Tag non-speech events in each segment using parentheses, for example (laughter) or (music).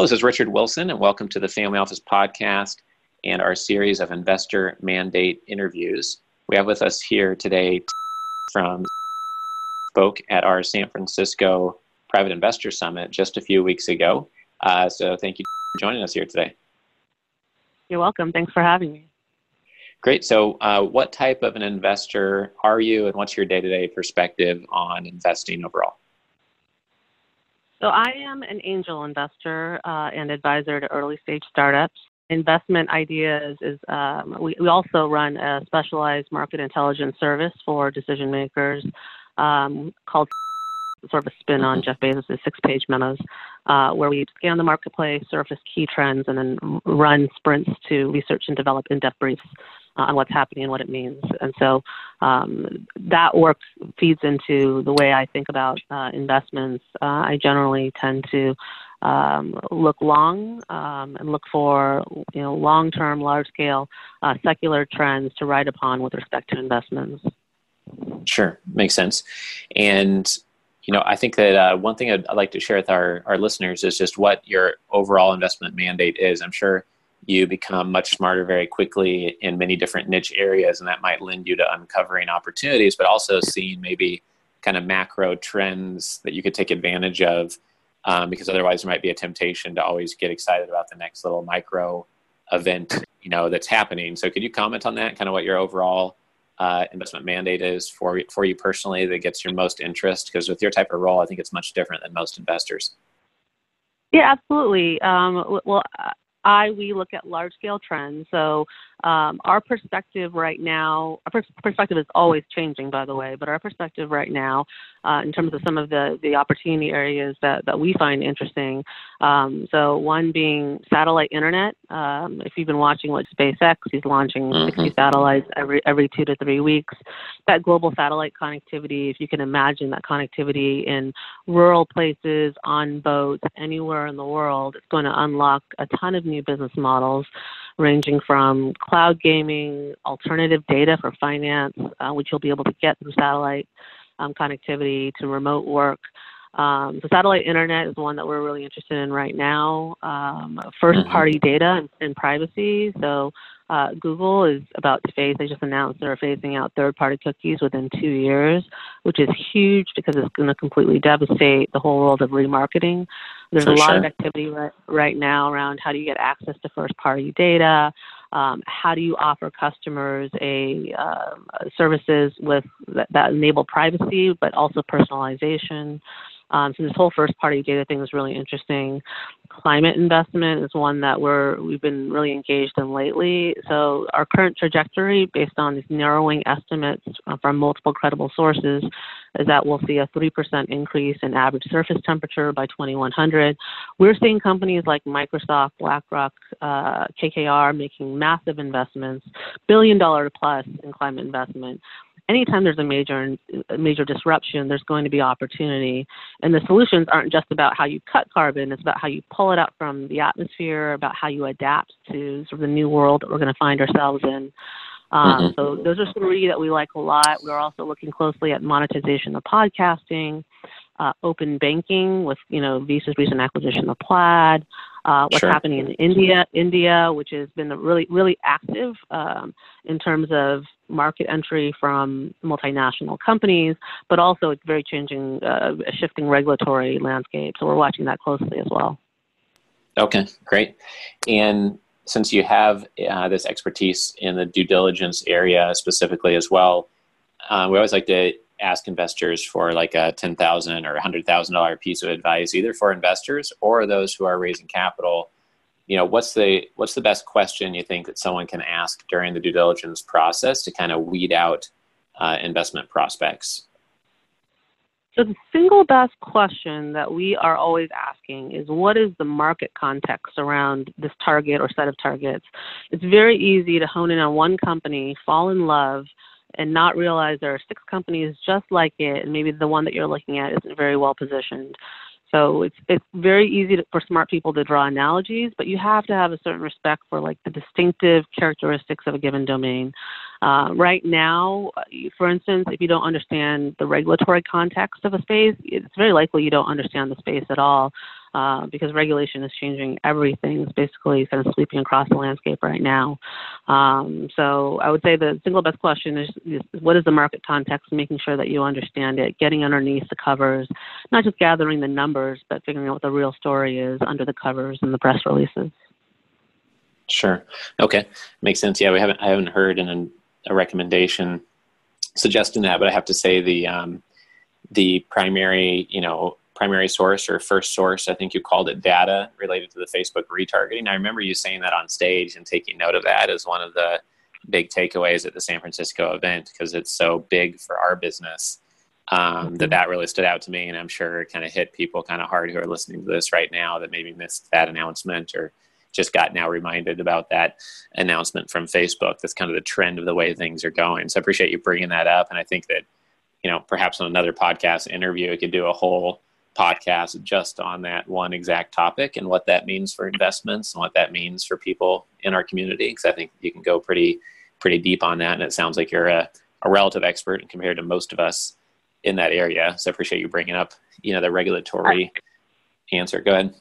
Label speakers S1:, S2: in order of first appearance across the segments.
S1: Hello, this is Richard Wilson, and welcome to the Family Office Podcast and our series of investor mandate interviews. We have with us here today from spoke at our San Francisco Private Investor Summit just a few weeks ago. Uh, so thank you for joining us here today.
S2: You're welcome. Thanks for having me.
S1: Great. So, uh, what type of an investor are you, and what's your day to day perspective on investing overall?
S2: So, I am an angel investor uh, and advisor to early stage startups. Investment ideas is um, we, we also run a specialized market intelligence service for decision makers um, called sort of a spin on Jeff Bezos' six page memos, uh, where we scan the marketplace, surface key trends, and then run sprints to research and develop in depth briefs uh, on what's happening and what it means. And so um, that work feeds into the way I think about uh, investments. Uh, I generally tend to um, look long um, and look for you know long-term, large-scale uh, secular trends to ride upon with respect to investments.
S1: Sure, makes sense. And you know, I think that uh, one thing I'd, I'd, like to share with our, our listeners is just what your overall investment mandate is. I'm sure you become much smarter very quickly in many different niche areas, and that might lend you to uncovering opportunities, but also seeing maybe kind of macro trends that you could take advantage of. Um, because otherwise, there might be a temptation to always get excited about the next little micro event, you know, that's happening. So, could you comment on that? Kind of what your overall uh, investment mandate is for for you personally that gets your most interest? Because with your type of role, I think it's much different than most investors.
S2: Yeah, absolutely. Um, well, I we look at large scale trends. So um, our perspective right now, our perspective is always changing, by the way, but our perspective right now, uh, in terms of some of the, the opportunity areas that, that we find interesting. Um, so one being satellite internet. Um, if you've been watching what SpaceX, he's launching mm-hmm. 60 satellites every every two to three weeks. That global satellite connectivity, if you can imagine that connectivity in rural places, on boats, anywhere in the world, it's going to unlock a ton of new business models ranging from cloud gaming, alternative data for finance, uh, which you'll be able to get through satellite um, connectivity, to remote work. Um, the satellite internet is one that we're really interested in right now. Um, first party mm-hmm. data and, and privacy. So uh, Google is about to phase, they just announced they're phasing out third party cookies within two years, which is huge because it's going to completely devastate the whole world of remarketing. There's For a lot sure. of activity right, right now around how do you get access to first party data, um, how do you offer customers a uh, services with that, that enable privacy but also personalization. Um, so this whole first party data thing is really interesting. Climate investment is one that we're we've been really engaged in lately. So our current trajectory, based on these narrowing estimates from multiple credible sources, is that we'll see a three percent increase in average surface temperature by 2100. We're seeing companies like Microsoft, BlackRock, uh, KKR making massive investments, billion dollar plus in climate investment anytime there's a major a major disruption, there's going to be opportunity. And the solutions aren't just about how you cut carbon; it's about how you pull it out from the atmosphere, about how you adapt to sort of the new world that we're going to find ourselves in. Um, mm-hmm. So those are three that we like a lot. We're also looking closely at monetization of podcasting, uh, open banking with you know Visa's recent acquisition of Plaid, uh, what's sure. happening in India, India, which has been really really active um, in terms of market entry from multinational companies, but also it's very changing, uh, shifting regulatory landscape. So we're watching that closely as well.
S1: Okay, great. And since you have uh, this expertise in the due diligence area specifically as well, uh, we always like to ask investors for like a ten thousand or hundred thousand dollar piece of advice, either for investors or those who are raising capital. You know, what's the what's the best question you think that someone can ask during the due diligence process to kind of weed out uh, investment prospects?
S2: So the single best question that we are always asking is what is the market context around this target or set of targets? It's very easy to hone in on one company, fall in love, and not realize there are six companies just like it, and maybe the one that you're looking at isn't very well positioned. So it's it's very easy to, for smart people to draw analogies, but you have to have a certain respect for like the distinctive characteristics of a given domain. Uh, right now, for instance, if you don't understand the regulatory context of a space, it's very likely you don't understand the space at all. uh, because regulation is changing everything. It's basically kind of sweeping across the landscape right now. Um, so I would say the single best question is, is what is the market context, making sure that you understand it, getting underneath the covers, not just gathering the numbers, but figuring out what the real story is under the covers and the press releases.
S1: Sure. Okay. Makes sense. Yeah, we haven't I haven't heard an, a recommendation suggesting that, but I have to say the um, the primary, you know, primary source or first source, I think you called it data related to the Facebook retargeting. I remember you saying that on stage and taking note of that as one of the big takeaways at the San Francisco event because it's so big for our business. Um, that mm-hmm. that really stood out to me, and I'm sure it kind of hit people kind of hard who are listening to this right now that maybe missed that announcement or just got now reminded about that announcement from Facebook. That's kind of the trend of the way things are going. So I appreciate you bringing that up. And I think that, you know, perhaps on another podcast interview, we could do a whole podcast just on that one exact topic and what that means for investments and what that means for people in our community. Because I think you can go pretty, pretty deep on that. And it sounds like you're a, a relative expert compared to most of us in that area. So I appreciate you bringing up, you know, the regulatory answer. Go ahead.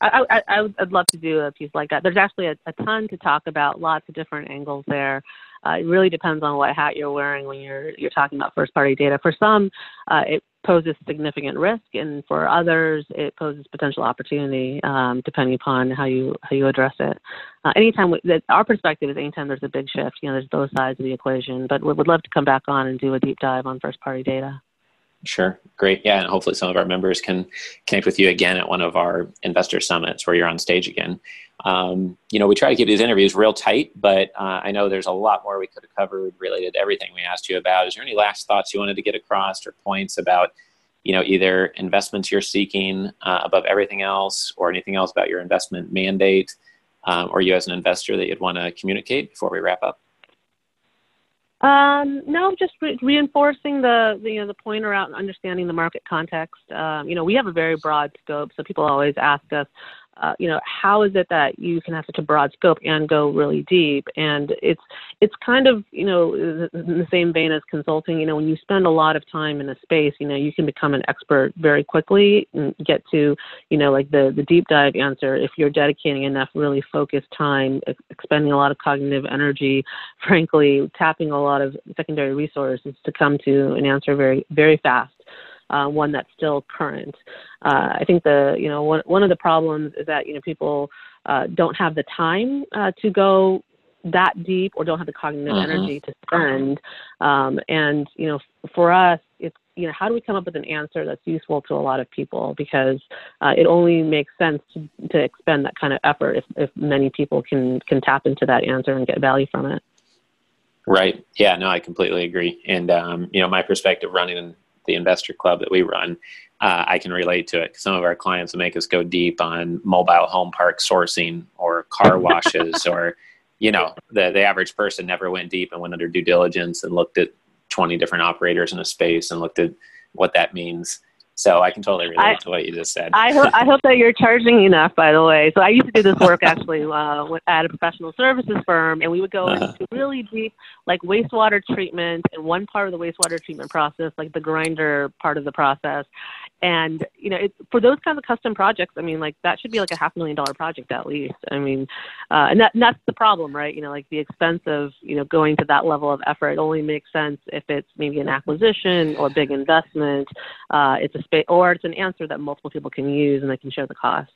S2: I, I, I would I'd love to do a piece like that. There's actually a, a ton to talk about, lots of different angles there. Uh, it really depends on what hat you're wearing when you're you're talking about first party data. For some, uh, it poses significant risk, and for others, it poses potential opportunity, um, depending upon how you how you address it. Uh, anytime we, that our perspective is anytime there's a big shift, you know, there's both sides of the equation. But we would love to come back on and do a deep dive on first party data.
S1: Sure. Great. Yeah. And hopefully some of our members can connect with you again at one of our investor summits where you're on stage again. Um, you know, we try to keep these interviews real tight, but uh, I know there's a lot more we could have covered related to everything we asked you about. Is there any last thoughts you wanted to get across or points about, you know, either investments you're seeking uh, above everything else or anything else about your investment mandate um, or you as an investor that you'd want to communicate before we wrap up?
S2: Um, no, just re- reinforcing the, the, you know the point around understanding the market context. Um, you know, we have a very broad scope, so people always ask us, uh, you know, how is it that you can have such a broad scope and go really deep? And it's it's kind of you know in the same vein as consulting. You know, when you spend a lot of time in a space, you know, you can become an expert very quickly and get to you know like the the deep dive answer if you're dedicating enough really focused time, expending a lot of cognitive energy, frankly, tapping a lot of secondary resources to come to an answer very very fast uh, one that's still current. Uh, I think the you know one one of the problems is that you know people uh, don't have the time uh, to go that deep or don't have the cognitive mm-hmm. energy to spend. Um, and you know, for us, it's you know, how do we come up with an answer that's useful to a lot of people? Because uh, it only makes sense to, to expend that kind of effort if, if many people can can tap into that answer and get value from it.
S1: Right. Yeah. No, I completely agree. And um, you know, my perspective running the investor club that we run, uh, I can relate to it. Some of our clients will make us go deep on mobile home park sourcing or car (laughs) washes, or you know, the the average person never went deep and went under due diligence and looked at 20 different operators in a space and looked at what that means. So I can totally relate I, to what you just said.
S2: I, ho- I hope that you're charging enough, by the way. So I used to do this work (laughs) actually uh, at a professional services firm, and we would go uh-huh. into really deep, like wastewater treatment and one part of the wastewater treatment process, like the grinder part of the process. And you know, it, for those kinds of custom projects, I mean, like that should be like a half million dollar project at least. I mean, uh, and that and that's the problem, right? You know, like the expense of you know going to that level of effort only makes sense if it's maybe an acquisition or a big investment. Uh, it's a space, or it's an answer that multiple people can use and they can share the cost.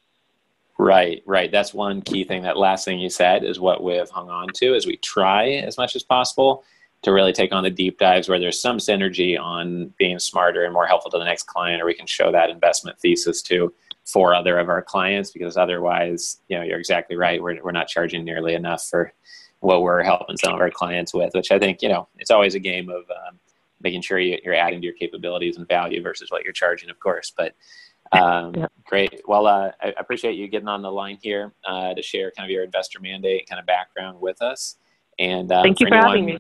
S1: Right, right. That's one key thing. That last thing you said is what we've hung on to as we try as much as possible to really take on the deep dives where there's some synergy on being smarter and more helpful to the next client, or we can show that investment thesis to four other of our clients because otherwise, you know, you're exactly right. We're, we're not charging nearly enough for what we're helping some of our clients with, which I think, you know, it's always a game of um, making sure you're adding to your capabilities and value versus what you're charging, of course. But um, yeah. great. Well, uh, I appreciate you getting on the line here uh, to share kind of your investor mandate kind of background with us. And
S2: um, thank you for, anyone, having me.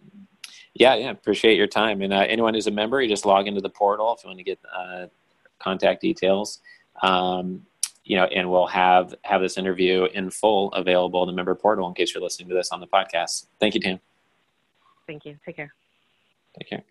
S1: Yeah, yeah, appreciate your time. And uh, anyone who's a member, you just log into the portal if you want to get uh, contact details. Um, you know, and we'll have have this interview in full available in the member portal in case you're listening to this on the podcast. Thank you, Tam.
S2: Thank you. Take care.
S1: Take care.